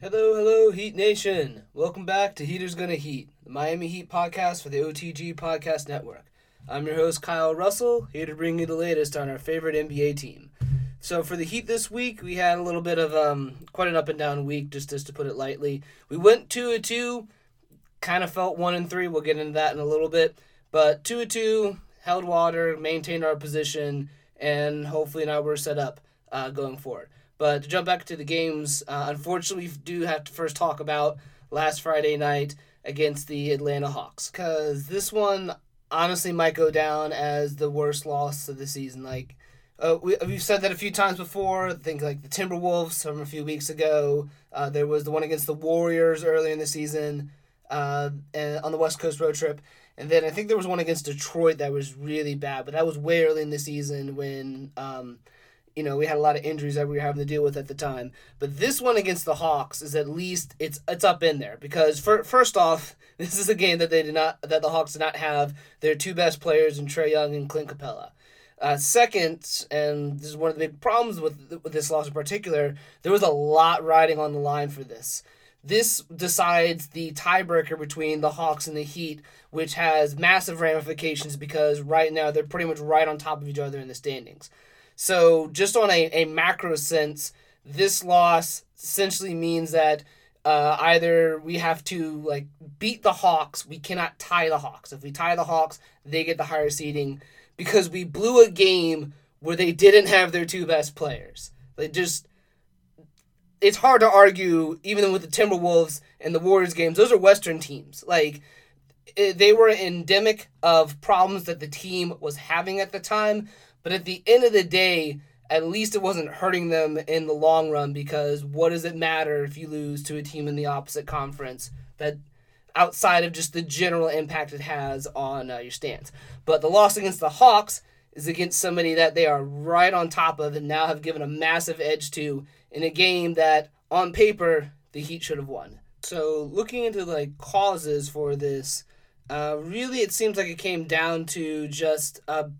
Hello, hello, Heat Nation. Welcome back to Heaters Gonna Heat, the Miami Heat podcast for the OTG Podcast Network. I'm your host, Kyle Russell, here to bring you the latest on our favorite NBA team. So for the Heat this week, we had a little bit of um, quite an up and down week, just, just to put it lightly. We went two and two, kind of felt one and three. We'll get into that in a little bit, but two and two, held water, maintained our position, and hopefully now we're set up uh, going forward. But to jump back to the games, uh, unfortunately, we do have to first talk about last Friday night against the Atlanta Hawks because this one honestly might go down as the worst loss of the season. Like uh, we, we've said that a few times before. I think like the Timberwolves from a few weeks ago. Uh, there was the one against the Warriors earlier in the season, uh, and on the West Coast road trip. And then I think there was one against Detroit that was really bad, but that was way early in the season when um, you know, we had a lot of injuries that we were having to deal with at the time. But this one against the Hawks is at least it's it's up in there because for, first off, this is a game that they did not that the Hawks did not have their two best players in Trae Young and Clint Capela. Uh, second, and this is one of the big problems with with this loss in particular, there was a lot riding on the line for this. This decides the tiebreaker between the Hawks and the Heat, which has massive ramifications because right now they're pretty much right on top of each other in the standings. So, just on a, a macro sense, this loss essentially means that uh, either we have to like beat the Hawks, we cannot tie the Hawks. If we tie the Hawks, they get the higher seeding because we blew a game where they didn't have their two best players. They just it's hard to argue even with the Timberwolves and the Warriors games. Those are Western teams. Like it, they were endemic of problems that the team was having at the time. But at the end of the day, at least it wasn't hurting them in the long run because what does it matter if you lose to a team in the opposite conference that outside of just the general impact it has on uh, your stance. But the loss against the Hawks is against somebody that they are right on top of and now have given a massive edge to in a game that on paper the Heat should have won. So looking into like causes for this, uh, really it seems like it came down to just a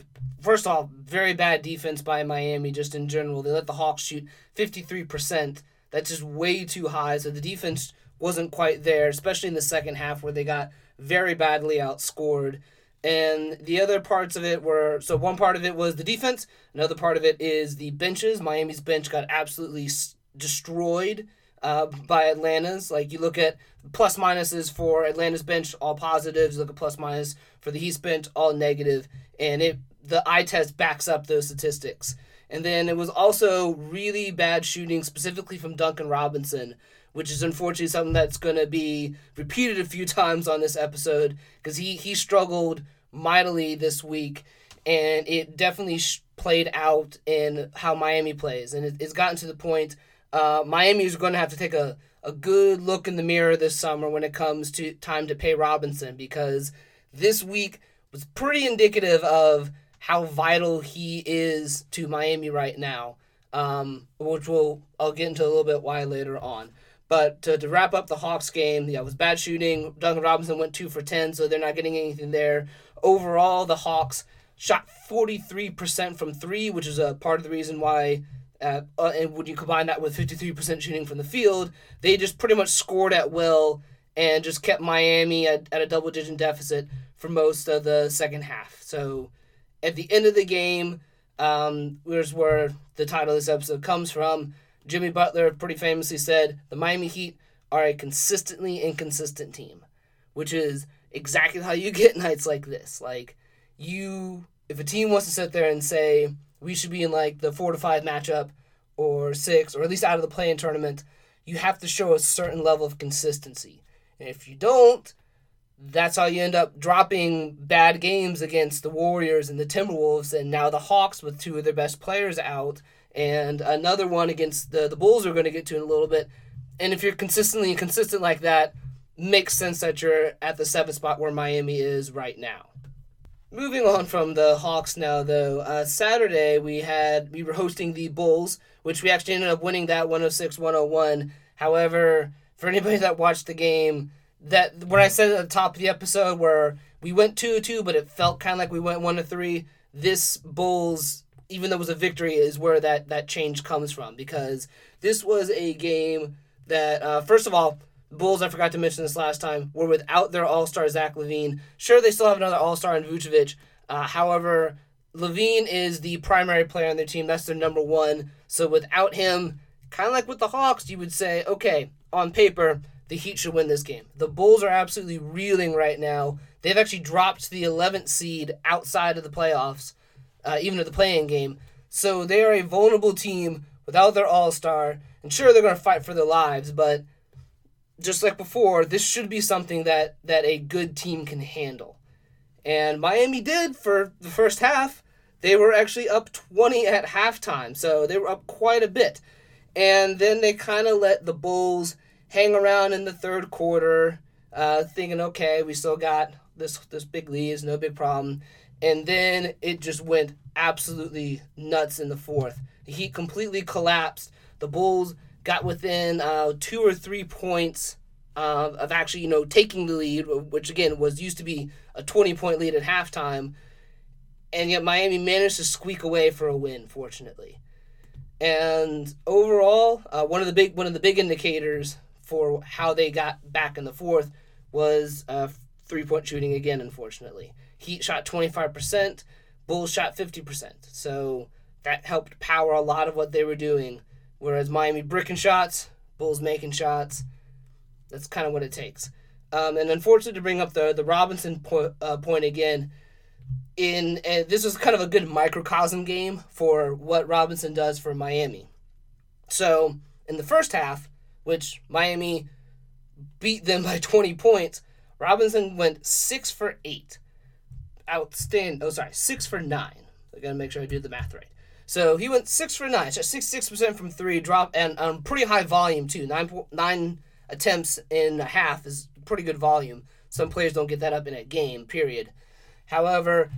first off, very bad defense by Miami just in general. They let the Hawks shoot 53%. That's just way too high. So the defense wasn't quite there, especially in the second half where they got very badly outscored. And the other parts of it were so one part of it was the defense, another part of it is the benches. Miami's bench got absolutely destroyed uh, by Atlanta's. Like you look at plus minuses for Atlanta's bench, all positives. look at plus minus for the Heat's bench, all negative, and it the eye test backs up those statistics. And then it was also really bad shooting, specifically from Duncan Robinson, which is unfortunately something that's going to be repeated a few times on this episode because he, he struggled mightily this week, and it definitely sh- played out in how Miami plays. And it, it's gotten to the point uh, Miami is going to have to take a, a good look in the mirror this summer when it comes to time to pay Robinson because this week was pretty indicative of – how vital he is to Miami right now, um, which we'll I'll get into a little bit why later on. But to, to wrap up the Hawks game, yeah, it was bad shooting. Duncan Robinson went two for ten, so they're not getting anything there. Overall, the Hawks shot forty three percent from three, which is a part of the reason why. Uh, uh, and when you combine that with 53% shooting from the field, they just pretty much scored at will and just kept Miami at, at a double digit deficit for most of the second half. So at the end of the game, um, here's where the title of this episode comes from. Jimmy Butler pretty famously said, The Miami Heat are a consistently inconsistent team, which is exactly how you get nights like this. Like, you, if a team wants to sit there and say, we should be in like the four to five matchup or six, or at least out of the play-in tournament, you have to show a certain level of consistency. And if you don't, that's how you end up dropping bad games against the Warriors and the Timberwolves, and now the Hawks with two of their best players out, and another one against the the Bulls. We're going to get to in a little bit. And if you're consistently inconsistent like that, makes sense that you're at the seventh spot where Miami is right now. Moving on from the Hawks now, though, uh, Saturday we had we were hosting the Bulls, which we actually ended up winning that 106-101. However, for anybody that watched the game that when I said at the top of the episode where we went two two, but it felt kind of like we went one to three. This Bulls, even though it was a victory, is where that that change comes from because this was a game that uh, first of all, Bulls, I forgot to mention this last time, were without their All Star Zach LaVine. Sure, they still have another All Star in Vucevic. Uh, however, LaVine is the primary player on their team. That's their number one. So without him, kind of like with the Hawks, you would say, okay, on paper, the Heat should win this game. The Bulls are absolutely reeling right now. They've actually dropped to the 11th seed outside of the playoffs, uh, even of the play-in game. So they are a vulnerable team without their All Star. And sure, they're going to fight for their lives, but just like before, this should be something that that a good team can handle. And Miami did for the first half. They were actually up 20 at halftime, so they were up quite a bit. And then they kind of let the Bulls hang around in the third quarter, uh, thinking, okay, we still got this this big lead, no big problem. And then it just went absolutely nuts in the fourth. The Heat completely collapsed. The Bulls got within uh, two or three points uh, of actually, you know, taking the lead, which again was used to be a 20 point lead at halftime. And yet Miami managed to squeak away for a win, fortunately. And overall, uh, one of the big one of the big indicators for how they got back in the fourth was uh, three point shooting again. Unfortunately, Heat shot 25%, Bulls shot 50%. So that helped power a lot of what they were doing Whereas Miami bricking shots, Bulls making shots. That's kind of what it takes. Um, and unfortunately, to bring up the the Robinson po- uh, point again, in uh, this was kind of a good microcosm game for what Robinson does for Miami. So in the first half, which Miami beat them by 20 points, Robinson went six for eight. Outstanding. Oh, sorry, six for nine. I gotta make sure I do the math right. So he went six for nine, shot sixty six percent from three, drop and um, pretty high volume too. Nine nine attempts in a half is pretty good volume. Some players don't get that up in a game. Period. However,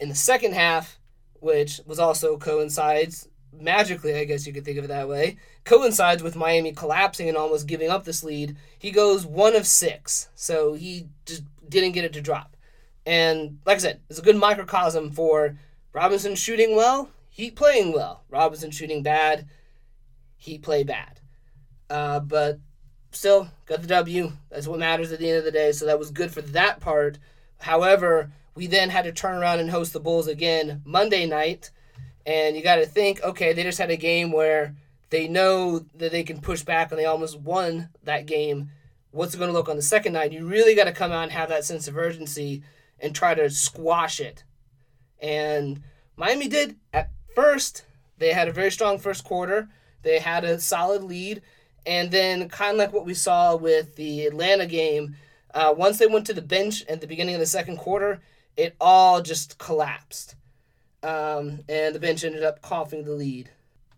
in the second half, which was also coincides magically, I guess you could think of it that way, coincides with Miami collapsing and almost giving up this lead. He goes one of six, so he just didn't get it to drop. And like I said, it's a good microcosm for Robinson shooting well Heat playing well. Robinson shooting bad. Heat play bad. Uh, but still, got the W. That's what matters at the end of the day. So that was good for that part. However, we then had to turn around and host the Bulls again Monday night. And you got to think, okay, they just had a game where they know that they can push back and they almost won that game. What's it going to look on the second night? You really got to come out and have that sense of urgency and try to squash it. And Miami did at First, they had a very strong first quarter. They had a solid lead. And then, kind of like what we saw with the Atlanta game, uh, once they went to the bench at the beginning of the second quarter, it all just collapsed. Um, and the bench ended up coughing the lead.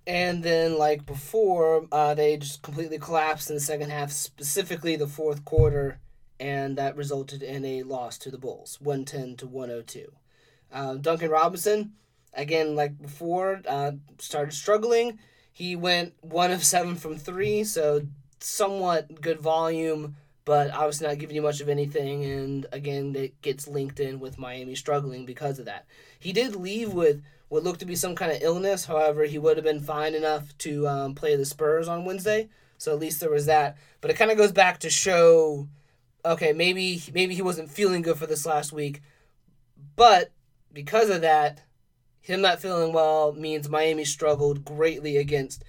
And then, like before, uh, they just completely collapsed in the second half, specifically the fourth quarter, and that resulted in a loss to the Bulls, 110 to 102. Uh, Duncan Robinson, again, like before, uh, started struggling. He went one of seven from three, so somewhat good volume, but obviously not giving you much of anything. And again, it gets linked in with Miami struggling because of that. He did leave with what looked to be some kind of illness. However, he would have been fine enough to um, play the Spurs on Wednesday. So at least there was that. But it kind of goes back to show, okay, maybe maybe he wasn't feeling good for this last week, but because of that, him not feeling well means Miami struggled greatly against,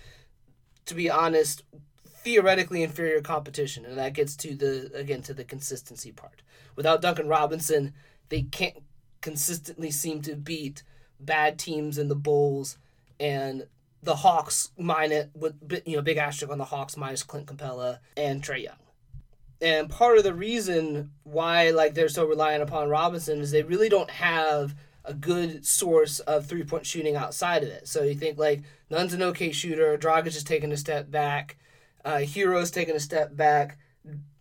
to be honest, theoretically inferior competition, and that gets to the again to the consistency part. Without Duncan Robinson, they can't consistently seem to beat bad teams in the Bulls and the Hawks minus with you know big asterisk on the Hawks minus Clint Capela and Trae Young. And part of the reason why like they're so reliant upon Robinson is they really don't have a good source of three point shooting outside of it. So you think like Nunn's an okay shooter, Dragic is taking a step back, uh, Herro's taking a step back.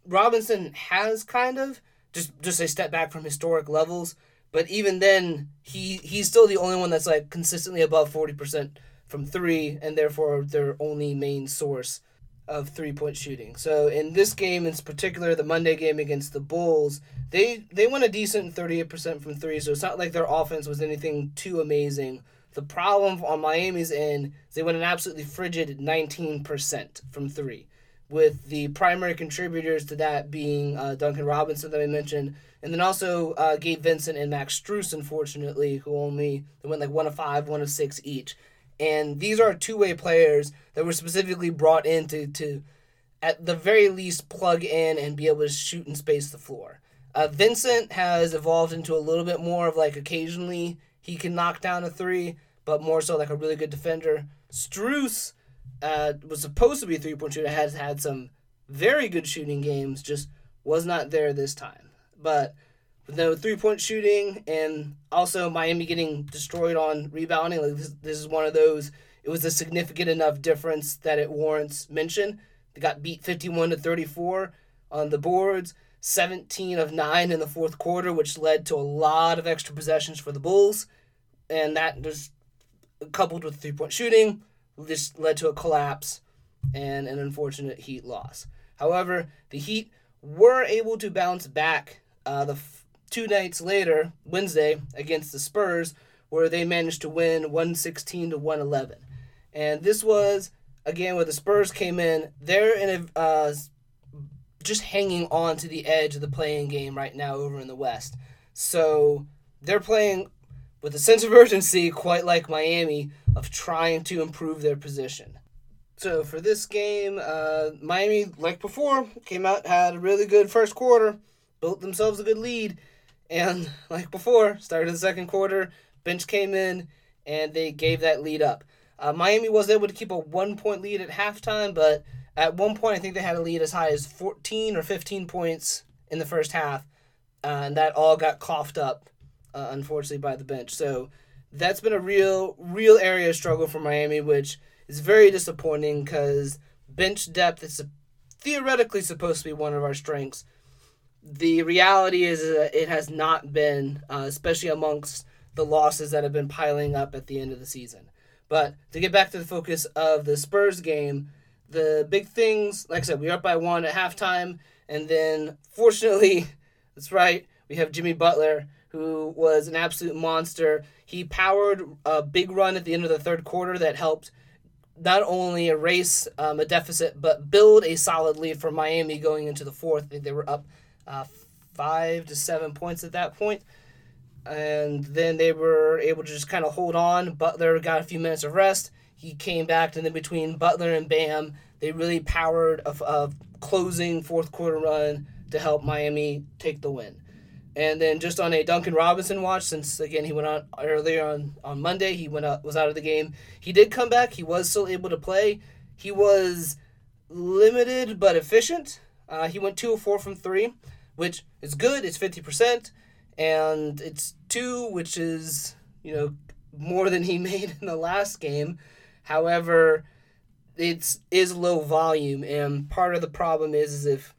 Robinson has kind of just just a step back from historic levels, but even then he he's still the only one that's like consistently above forty percent from three, and therefore their only main source of three point shooting. So in this game in particular, the Monday game against the Bulls, they they went a decent thirty eight percent from three. So it's not like their offense was anything too amazing. The problem on Miami's end is they went an absolutely frigid nineteen percent from three, with the primary contributors to that being uh, Duncan Robinson that I mentioned, and then also uh, Gabe Vincent and Max Strus, unfortunately, who only they went like one of five, one of six each. And these are two way players that were specifically brought in to, to, at the very least, plug in and be able to shoot and space the floor. Uh, Vincent has evolved into a little bit more of like occasionally he can knock down a three, but more so like a really good defender. Strus uh, was supposed to be a three point shooter, has had some very good shooting games, just was not there this time. But no three point shooting and also Miami getting destroyed on rebounding, like this, this is one of those. It was a significant enough difference that it warrants mention. They got beat 51 to 34 on the boards, 17 of 9 in the fourth quarter, which led to a lot of extra possessions for the Bulls. And that just coupled with three point shooting, this led to a collapse and an unfortunate Heat loss. However, the Heat were able to bounce back uh, the two nights later, Wednesday, against the Spurs, where they managed to win 116 to 111. And this was, again, where the Spurs came in. They're in a. Uh, just hanging on to the edge of the play-in game right now over in the West. So they're playing with a sense of urgency, quite like Miami, of trying to improve their position. So for this game, uh, Miami, like before, came out, had a really good first quarter, built themselves a good lead, and like before, started the second quarter, bench came in, and they gave that lead up. Uh, Miami was able to keep a one point lead at halftime, but at one point, I think they had a lead as high as 14 or 15 points in the first half, uh, and that all got coughed up, uh, unfortunately, by the bench. So that's been a real, real area of struggle for Miami, which is very disappointing because bench depth is theoretically supposed to be one of our strengths. The reality is it has not been, uh, especially amongst the losses that have been piling up at the end of the season. But to get back to the focus of the Spurs game, the big things, like I said, we are up by one at halftime, and then fortunately, that's right, we have Jimmy Butler, who was an absolute monster. He powered a big run at the end of the third quarter that helped not only erase um, a deficit, but build a solid lead for Miami going into the fourth. They were up uh, five to seven points at that point. And then they were able to just kind of hold on. Butler got a few minutes of rest he came back, and then between Butler and Bam, they really powered a, a closing fourth quarter run to help Miami take the win. And then just on a Duncan Robinson watch, since again he went out earlier on, on Monday, he went out was out of the game. He did come back. He was still able to play. He was limited but efficient. Uh, he went two of four from three, which is good. It's fifty percent, and it's two, which is you know more than he made in the last game. However, it's is low volume, and part of the problem is, is if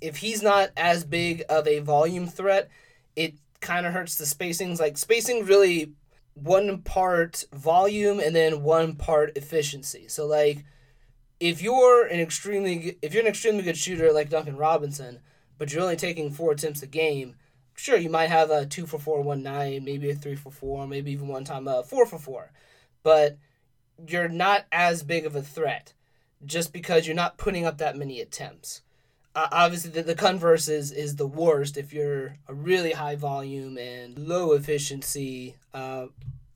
if he's not as big of a volume threat, it kind of hurts the spacings. Like spacing really one part volume and then one part efficiency. So like if you're an extremely if you're an extremely good shooter like Duncan Robinson, but you're only taking four attempts a game, sure you might have a two for four one night, maybe a three for four, maybe even one time a four for four, but you're not as big of a threat just because you're not putting up that many attempts. Uh, obviously, the, the converse is, is the worst if you're a really high volume and low efficiency. Uh,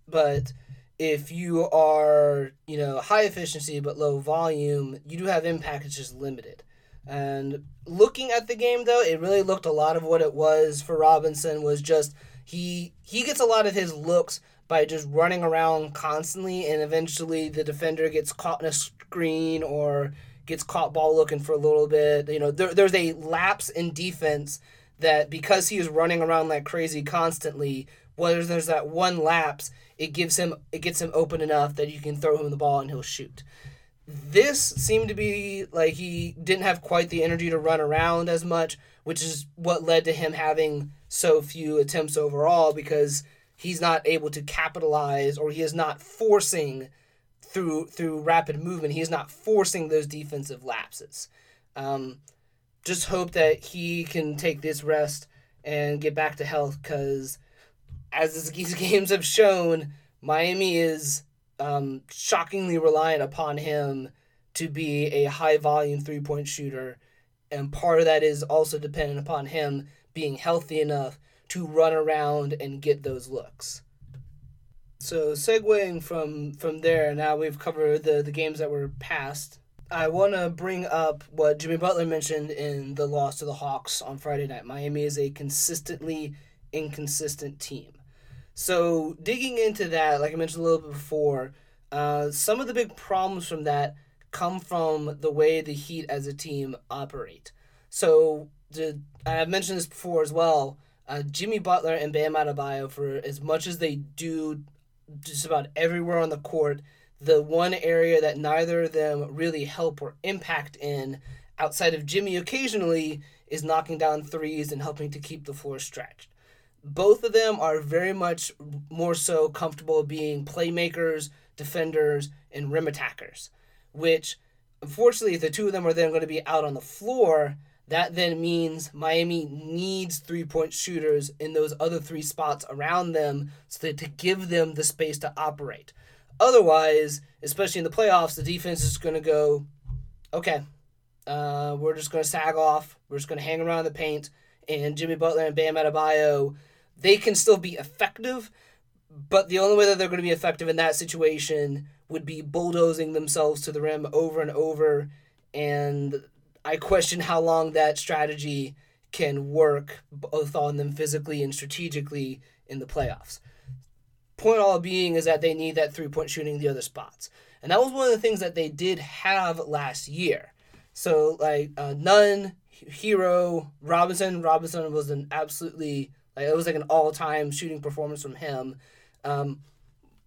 but if you are, you know, high efficiency but low volume, you do have impact. It's just limited. And looking at the game, though, it really looked a lot of what it was for Robinson was just he he gets a lot of his looks by just running around constantly, and eventually the defender gets caught in a screen or gets caught ball looking for a little bit. You know, there, there's a lapse in defense that because he is running around like crazy constantly, whether there's that one lapse, it gives him it gets him open enough that you can throw him the ball and he'll shoot. This seemed to be like he didn't have quite the energy to run around as much, which is what led to him having so few attempts overall because he's not able to capitalize or he is not forcing through through rapid movement. He is not forcing those defensive lapses. Um, just hope that he can take this rest and get back to health because as these games have shown miami is um, shockingly reliant upon him to be a high volume three point shooter. And part of that is also dependent upon him being healthy enough to run around and get those looks. So segueing from from there, now we've covered the, the games that were passed. I want to bring up what Jimmy Butler mentioned in the loss to the Hawks on Friday night. Miami is a consistently inconsistent team. So digging into that, like I mentioned a little bit before, uh, some of the big problems from that come from the way the Heat as a team operate. So the, I've mentioned this before as well. Uh, Jimmy Butler and Bam Adebayo, for as much as they do just about everywhere on the court, the one area that neither of them really help or impact in, outside of Jimmy occasionally, is knocking down threes and helping to keep the floor stretched. Both of them are very much more so comfortable being playmakers, defenders, and rim attackers, which unfortunately, if the two of them are then going to be out on the floor, that then means Miami needs three point shooters in those other three spots around them so that to give them the space to operate. Otherwise, especially in the playoffs, the defense is going to go, okay, uh, we're just going to sag off. We're just going to hang around the paint. And Jimmy Butler and Bam Adebayo, they can still be effective, but the only way that they're going to be effective in that situation would be bulldozing themselves to the rim over and over. And I question how long that strategy can work both on them physically and strategically in the playoffs. Point all being is that they need that three point shooting the other spots. And that was one of the things that they did have last year. So, like, uh, Nunn, Herro, Robinson. Robinson was an absolutely, like, it was like an all time shooting performance from him. Um,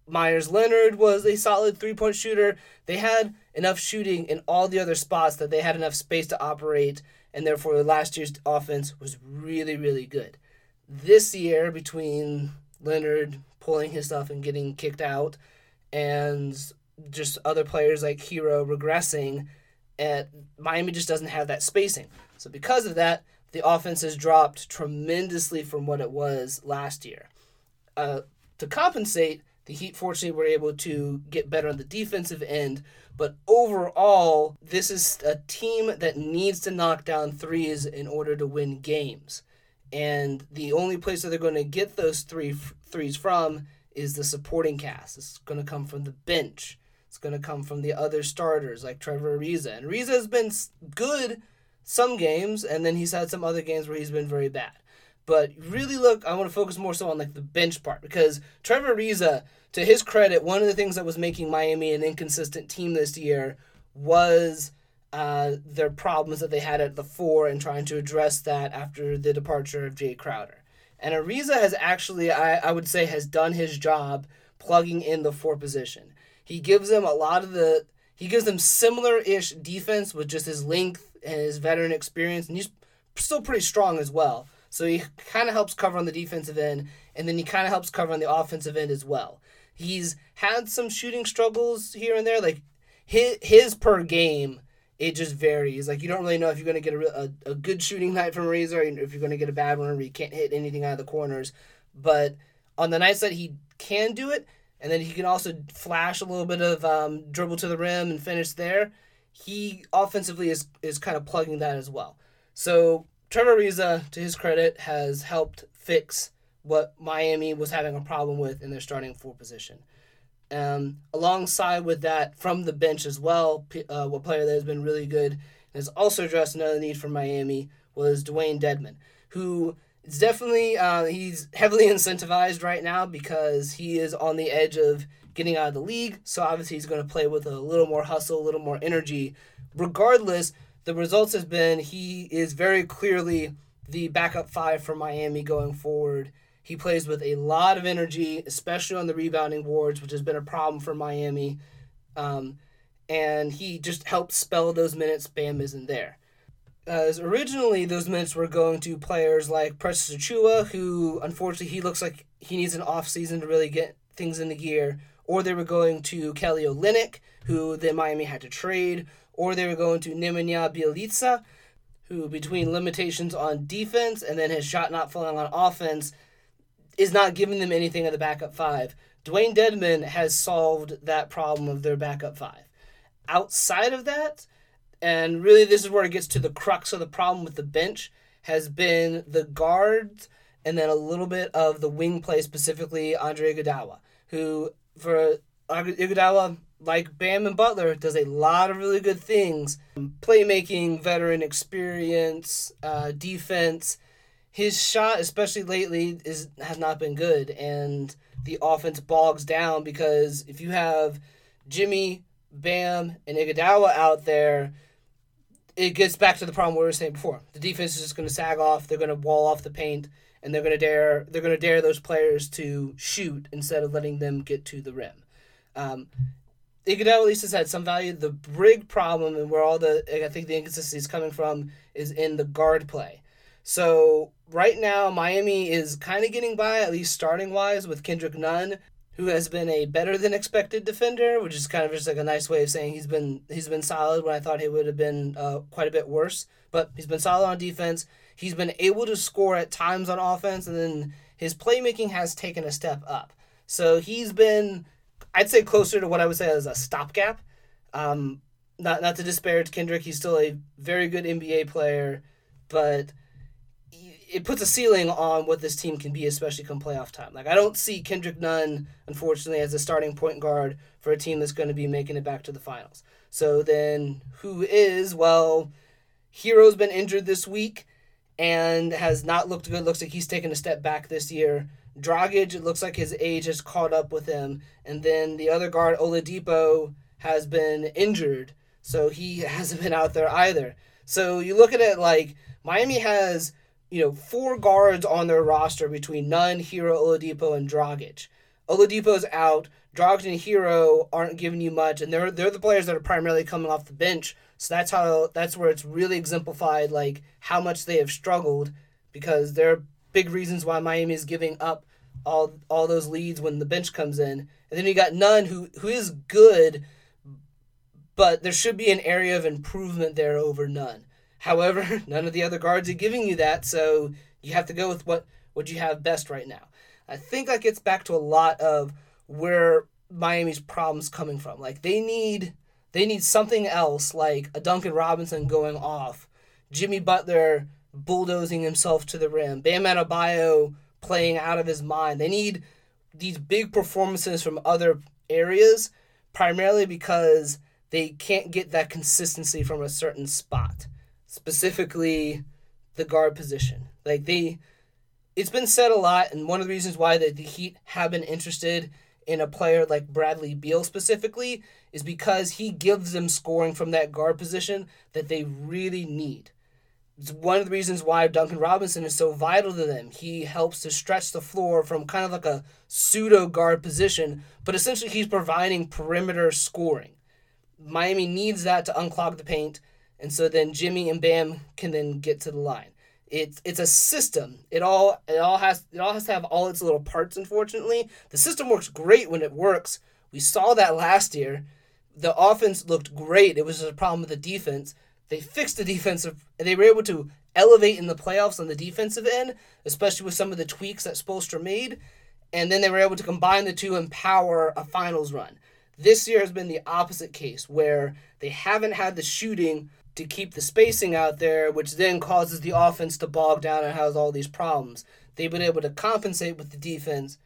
Meyers Leonard was a solid three point shooter. They had enough shooting in all the other spots that they had enough space to operate, and therefore last year's offense was really, really good. This year, between Leonard pulling his stuff and getting kicked out, and just other players like Herro regressing, and Miami just doesn't have that spacing. So because of that, the offense has dropped tremendously from what it was last year. Uh, to compensate, the Heat fortunately were able to get better on the defensive end, but overall, this is a team that needs to knock down threes in order to win games. And the only place that they're going to get those three f- threes from is the supporting cast. It's going to come from the bench. It's going to come from the other starters like Trevor Ariza. And Ariza has been good some games, and then he's had some other games where he's been very bad. But really, look, I want to focus more so on like the bench part because Trevor Ariza, to his credit, one of the things that was making Miami an inconsistent team this year was uh, their problems that they had at the four and trying to address that after the departure of Jae Crowder. And Ariza has actually, I, I would say, has done his job plugging in the four position. He gives them a lot of the, he gives them similar ish defense with just his length and his veteran experience, and he's still pretty strong as well. So he kind of helps cover on the defensive end, and then he kind of helps cover on the offensive end as well. He's had some shooting struggles here and there, like his, his per game. It just varies. Like you don't really know if you're going to get a, a, a good shooting night from Ariza, or if you're going to get a bad one where you can't hit anything out of the corners. But on the nights that he can do it, and then he can also flash a little bit of um, dribble to the rim and finish there. He offensively is is kind of plugging that as well. So Trevor Ariza, to his credit, has helped fix what Miami was having a problem with in their starting four position. Um, alongside with that, from the bench as well, uh, what player that has been really good and has also addressed another need for Miami was Dewayne Dedmon, who is definitely uh, he's heavily incentivized right now because he is on the edge of getting out of the league. So obviously he's going to play with a little more hustle, a little more energy. Regardless, the results has been he is very clearly the backup five for Miami going forward. He plays with a lot of energy, especially on the rebounding boards, which has been a problem for Miami. Um, and he just helps spell those minutes. Bam isn't there. As originally, those minutes were going to players like Precious Achiuwa, who unfortunately he looks like he needs an off season to really get things into gear, or they were going to Kelly Olynyk, who then Miami had to trade, or they were going to Nemanja Bjelica, who, between limitations on defense and then his shot not falling on offense, is not giving them anything at the backup five. Dewayne Dedmon has solved that problem of their backup five. outside of that, and really this is where it gets to the crux of the problem with the bench, has been the guards and then a little bit of the wing play, specifically Andre Iguodala, who for Iguodala, like Bam and Butler, does a lot of really good things. Playmaking, veteran experience, uh, defense. His shot, especially lately, is has not been good, and the offense bogs down because if you have Jimmy, Bam, and Iguodala out there, it gets back to the problem we were saying before. The defense is just going to sag off. They're going to wall off the paint, and they're going to dare they're going to dare those players to shoot instead of letting them get to the rim. Um, Iguodala at least has had some value. The big problem and where all the I think the inconsistency is coming from is in the guard play. So right now Miami is kind of getting by at least starting wise with Kendrick Nunn, who has been a better than expected defender, which is kind of just like a nice way of saying he's been he's been solid when I thought he would have been uh, quite a bit worse. But he's been solid on defense. He's been able to score at times on offense, and then his playmaking has taken a step up. So he's been I'd say closer to what I would say as a stopgap. Um, not not to disparage Kendrick, he's still a very good NBA player, but it puts a ceiling on what this team can be, especially come playoff time. Like I don't see Kendrick Nunn, unfortunately, as a starting point guard for a team that's going to be making it back to the finals. So then, who is? Well, Herro's been injured this week and has not looked good. Looks like he's taken a step back this year. Dragic, it looks like his age has caught up with him. And then the other guard, Oladipo, has been injured. So he hasn't been out there either. So you look at it like Miami has, you know, four guards on their roster between Nunn, Herro, Oladipo, and Dragic. Oladipo's out. Dragic and Herro aren't giving you much, and they're they're the players that are primarily coming off the bench. So that's how that's where it's really exemplified like how much they have struggled because they're big reasons why Miami is giving up all all those leads when the bench comes in. And then you got Nunn who who is good, but there should be an area of improvement there over Nunn. However, none of the other guards are giving you that, so you have to go with what what you have best right now. I think that gets back to a lot of where Miami's problems coming from. Like they need they need something else, like a Duncan Robinson going off, Jimmy Butler bulldozing himself to the rim, Bam Adebayo playing out of his mind. They need these big performances from other areas, primarily because they can't get that consistency from a certain spot, specifically the guard position. Like they, it's been said a lot, and one of the reasons why the, the Heat have been interested in a player like Bradley Beal specifically is because he gives them scoring from that guard position that they really need. It's one of the reasons why Duncan Robinson is so vital to them. He helps to stretch the floor from kind of like a pseudo guard position, but essentially he's providing perimeter scoring. Miami needs that to unclog the paint, and so then Jimmy and Bam can then get to the line. It's it's a system. It all it all has it all has to have all its little parts. Unfortunately, the system works great when it works. We saw that last year. The offense looked great. It was a problem with the defense they fixed the defensive. They were able to elevate in the playoffs on the defensive end, especially with some of the tweaks that Spoelstra made. And then they were able to combine the two and power a finals run. This year has been the opposite case, where they haven't had the shooting to keep the spacing out there, which then causes the offense to bog down and has all these problems. They've been able to compensate with the defense,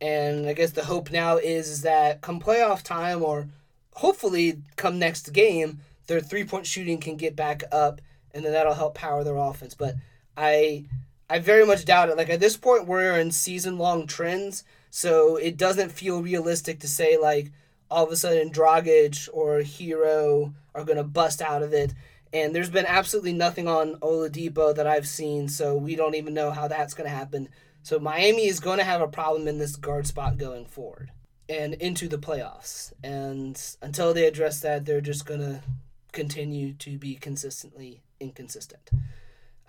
and I guess the hope now is, is that come playoff time, or hopefully come next game, their three point shooting can get back up, and then that'll help power their offense. But I I very much doubt it. Like at this point, we're in season long trends, so it doesn't feel realistic to say like all of a sudden Dragic or Herro are gonna bust out of it. And there's been absolutely nothing on Oladipo that I've seen, so we don't even know how that's gonna happen. So Miami is going to have a problem in this guard spot going forward and into the playoffs. And until they address that, they're just going to continue to be consistently inconsistent.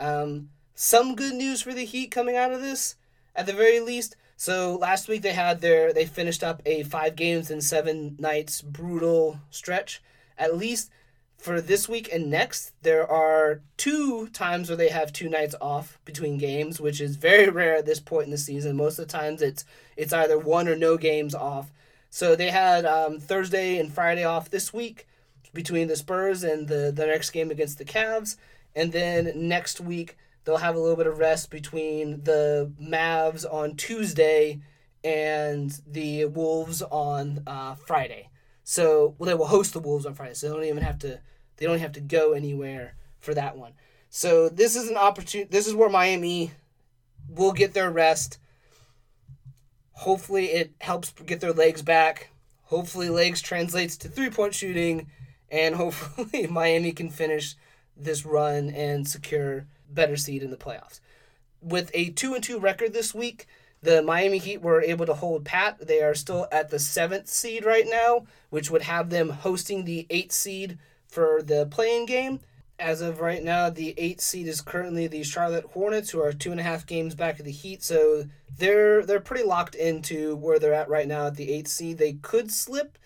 Um, some good news for the Heat coming out of this, at the very least. So last week they had their they finished up a five games and seven nights brutal stretch. At least for this week and next, there are two times where they have two nights off between games, which is very rare at this point in the season. Most of the times it's it's either one or no games off. So they had um, Thursday and Friday off this week. between the Spurs and the, the next game against the Cavs. And then next week, they'll have a little bit of rest between the Mavs on Tuesday and the Wolves on uh, Friday. So, well, they will host the Wolves on Friday, so they don't even have to they don't have to go anywhere for that one. So this is an opportunity. This is where Miami will get their rest. Hopefully, it helps get their legs back. Hopefully, legs translates to three point shooting, and hopefully, Miami can finish this run and secure better seed in the playoffs. With a two and two record this week, the Miami Heat were able to hold pat. They are still at the seventh seed right now, which would have them hosting the eighth seed for the play-in game. As of right now, the eighth seed is currently the Charlotte Hornets, who are two and a half games back of the Heat. So they're they're pretty locked into where they're at right now at the eighth seed. They could slip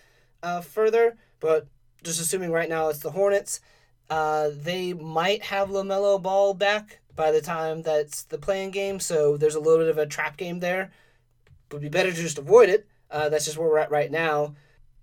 uh, further, but just assuming right now it's the Hornets. Uh, they might have LaMelo Ball back by the time that's the play-in game, so there's a little bit of a trap game there. Would be better to just avoid it. Uh, that's just where we're at right now.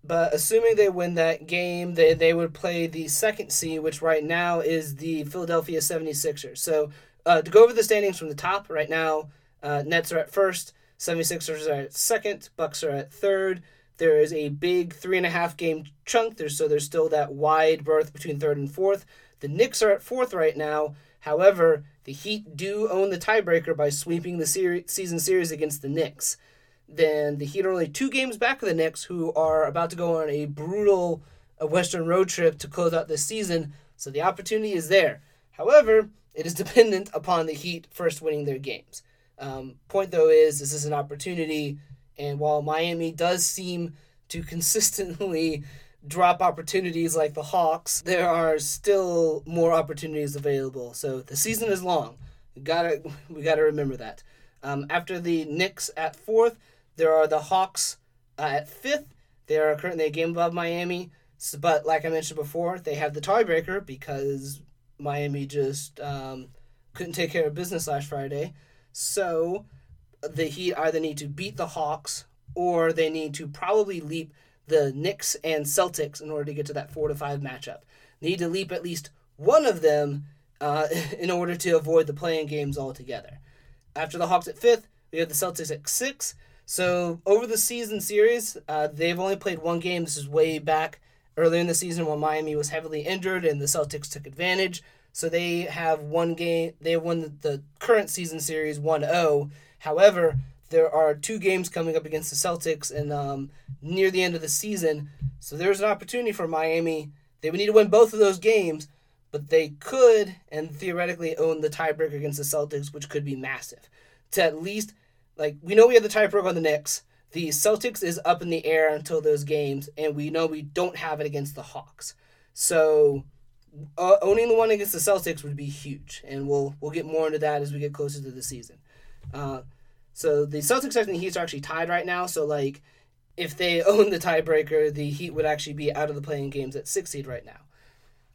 But assuming they win that game, they, they would play the second seed, which right now is the Philadelphia 76ers. So uh, to go over the standings from the top, right now, uh, Nets are at first, 76ers are at second, Bucks are at third. There is a big three and a half game chunk. There's so there's still that wide berth between third and fourth. The Knicks are at fourth right now. However, the Heat do own the tiebreaker by sweeping the season series against the Knicks then the Heat are only two games back of the Knicks, who are about to go on a brutal uh, Western road trip to close out this season. So the opportunity is there. However, it is dependent upon the Heat first winning their games. Um, point though is this is an opportunity, and while Miami does seem to consistently drop opportunities like the Hawks, there are still more opportunities available. So the season is long. We gotta we gotta remember that. Um, after the Knicks at fourth, there are the Hawks uh, at fifth. They are currently a game above Miami. So, but like I mentioned before, they have the tiebreaker because Miami just um, couldn't take care of business last Friday. So the Heat either need to beat the Hawks or they need to probably leap the Knicks and Celtics in order to get to that four to five matchup. Need to leap at least one of them uh, in order to avoid the play-in games altogether. After the Hawks at fifth, we have the Celtics at six. So over the season series, uh, they've only played one game. This is way back earlier in the season when Miami was heavily injured and the Celtics took advantage. So they have one game. They won the, the current season series 1-0. However, there are two games coming up against the Celtics and um, near the end of the season. So there's an opportunity for Miami. They would need to win both of those games, but they could and theoretically own the tiebreaker against the Celtics, which could be massive. To at least like we know we have the tiebreaker on the Knicks. The Celtics is up in the air until those games, and we know we don't have it against the Hawks. So uh, owning the one against the Celtics would be huge, and we'll we'll get more into that as we get closer to the season. Uh, so the Celtics and the Heat are actually tied right now. So like, if they own the tiebreaker, the Heat would actually be out of the play-in games at six seed right now.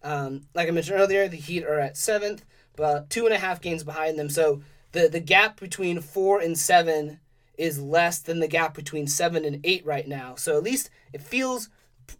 Um, like I mentioned earlier, the Heat are at seventh, but two and a half games behind them. So the the gap between four and seven is less than the gap between seven and eight right now. So at least it feels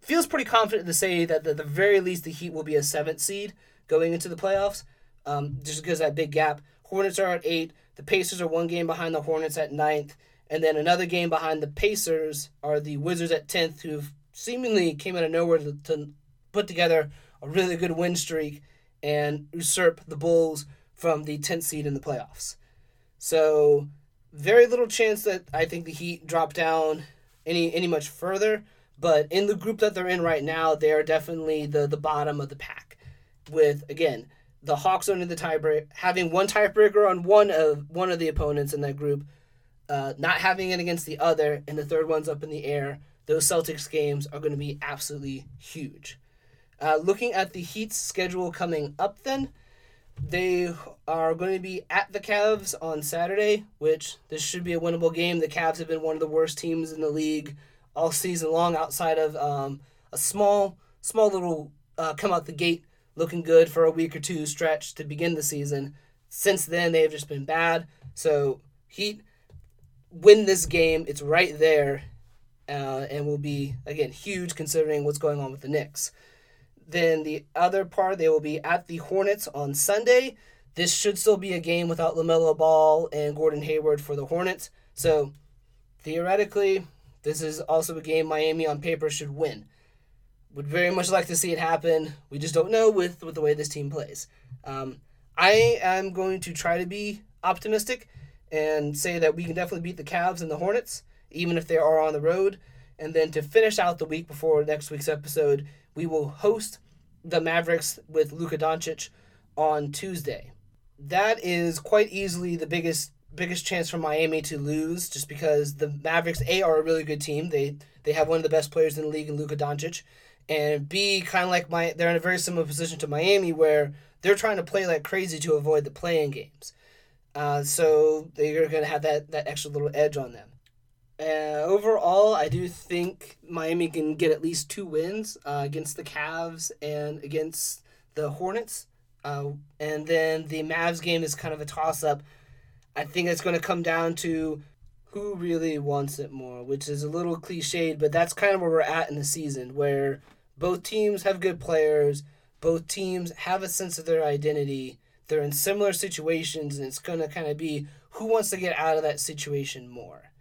feels pretty confident to say that at the very least the Heat will be a seventh seed going into the playoffs. Um, just because that big gap. Hornets are at eight. The Pacers are one game behind the Hornets at ninth, and then another game behind the Pacers are the Wizards at tenth, who have seemingly came out of nowhere to, to put together a really good win streak and usurp the Bulls from the tenth seed in the playoffs. So very little chance that I think the Heat drop down any any much further. But in the group that they're in right now, they are definitely the the bottom of the pack. With again the Hawks owning the tiebreaker, having one tiebreaker on one of one of the opponents in that group, uh, not having it against the other, and the third one's up in the air. Those Celtics games are going to be absolutely huge. Uh, looking at the Heat's schedule coming up, then they are going to be at the Cavs on Saturday, which this should be a winnable game. The Cavs have been one of the worst teams in the league all season long, outside of um, a small, small little uh, come out the gate looking good for a week or two stretch to begin the season. Since then, they've just been bad. So Heat win this game. It's right there, uh, and will be again huge considering what's going on with the Knicks then the other part, they will be at the Hornets on Sunday. This should still be a game without LaMelo Ball and Gordon Hayward for the Hornets. So theoretically, this is also a game Miami on paper should win. Would very much like to see it happen. We just don't know with, with the way this team plays. Um, I am going to try to be optimistic and say that we can definitely beat the Cavs and the Hornets, even if they are on the road. And then to finish out the week before next week's episode, we will host the Mavericks with Luka Doncic on Tuesday. That is quite easily the biggest biggest chance for Miami to lose, just because the Mavericks a are a really good team. They they have one of the best players in the league in Luka Doncic, and b kind of like my they're in a very similar position to Miami where they're trying to play like crazy to avoid the play-in games. Uh, so they're going to have that, that extra little edge on them. Uh, overall, I do think Miami can get at least two wins uh, against the Cavs and against the Hornets. Uh, and then the Mavs game is kind of a toss up. I think it's going to come down to who really wants it more, which is a little cliched, but that's kind of where we're at in the season, where both teams have good players, both teams have a sense of their identity, they're in similar situations, and it's going to kind of be who wants to get out of that situation more.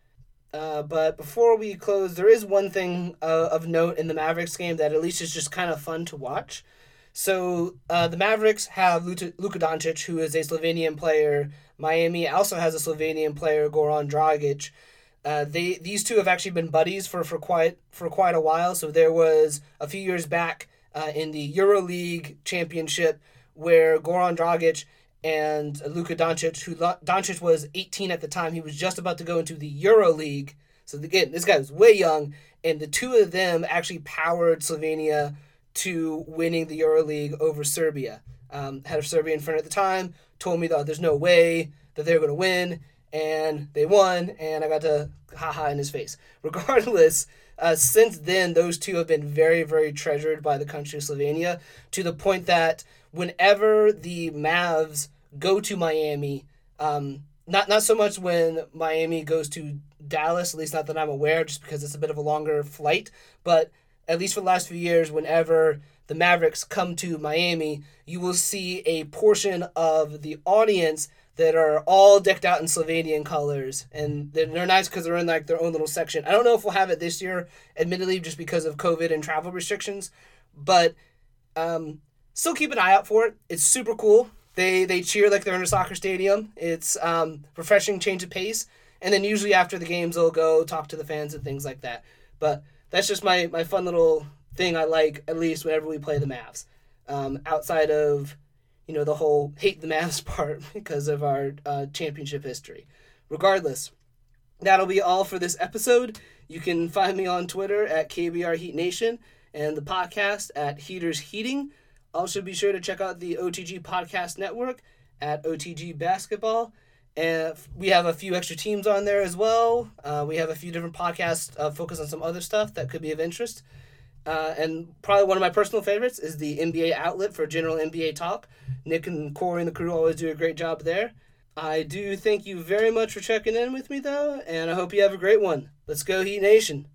Uh, but before we close, there is one thing uh, of note in the Mavericks game that at least is just kind of fun to watch. So uh, the Mavericks have Luka, Doncic, who is a Slovenian player. Miami also has a Slovenian player, Goran Dragic. Uh, they these two have actually been buddies for, for quite for quite a while. So there was a few years back uh, in the EuroLeague Championship where Goran Dragic and Luka Doncic, who Doncic was 18 at the time, he was just about to go into the EuroLeague. So again, this guy was way young, and the two of them actually powered Slovenia to winning the EuroLeague over Serbia. Um, head of Serbia in front at the time told me that there's no way that they're going to win, and they won, and I got to haha in his face. Regardless, uh, since then, those two have been very, very treasured by the country of Slovenia to the point that whenever the Mavs go to Miami, um, not not so much when Miami goes to Dallas, at least not that I'm aware, just because it's a bit of a longer flight, but at least for the last few years, whenever the Mavericks come to Miami, you will see a portion of the audience that are all decked out in Slovenian colors, and they're, they're nice because they're in like their own little section. I don't know if we'll have it this year, admittedly, just because of COVID and travel restrictions, but um, still keep an eye out for it. It's super cool. They they cheer like they're in a soccer stadium. It's um, refreshing change of pace. And then usually after the games, they'll go talk to the fans and things like that. But that's just my, my fun little thing I like, at least whenever we play the Mavs. Um, outside of, you know, the whole hate the Mavs part because of our uh, championship history. Regardless, that'll be all for this episode. You can find me on Twitter at KBR Heat Nation and the podcast at Heaters Heating. Also, be sure to check out the OTG Podcast Network at OTG Basketball. And we have a few extra teams on there as well. Uh, we have a few different podcasts uh, focused on some other stuff that could be of interest. Uh, and probably one of my personal favorites is the NBA outlet for general NBA talk. Nick and Corey and the crew always do a great job there. I do thank you very much for checking in with me, though, and I hope you have a great one. Let's go, Heat Nation.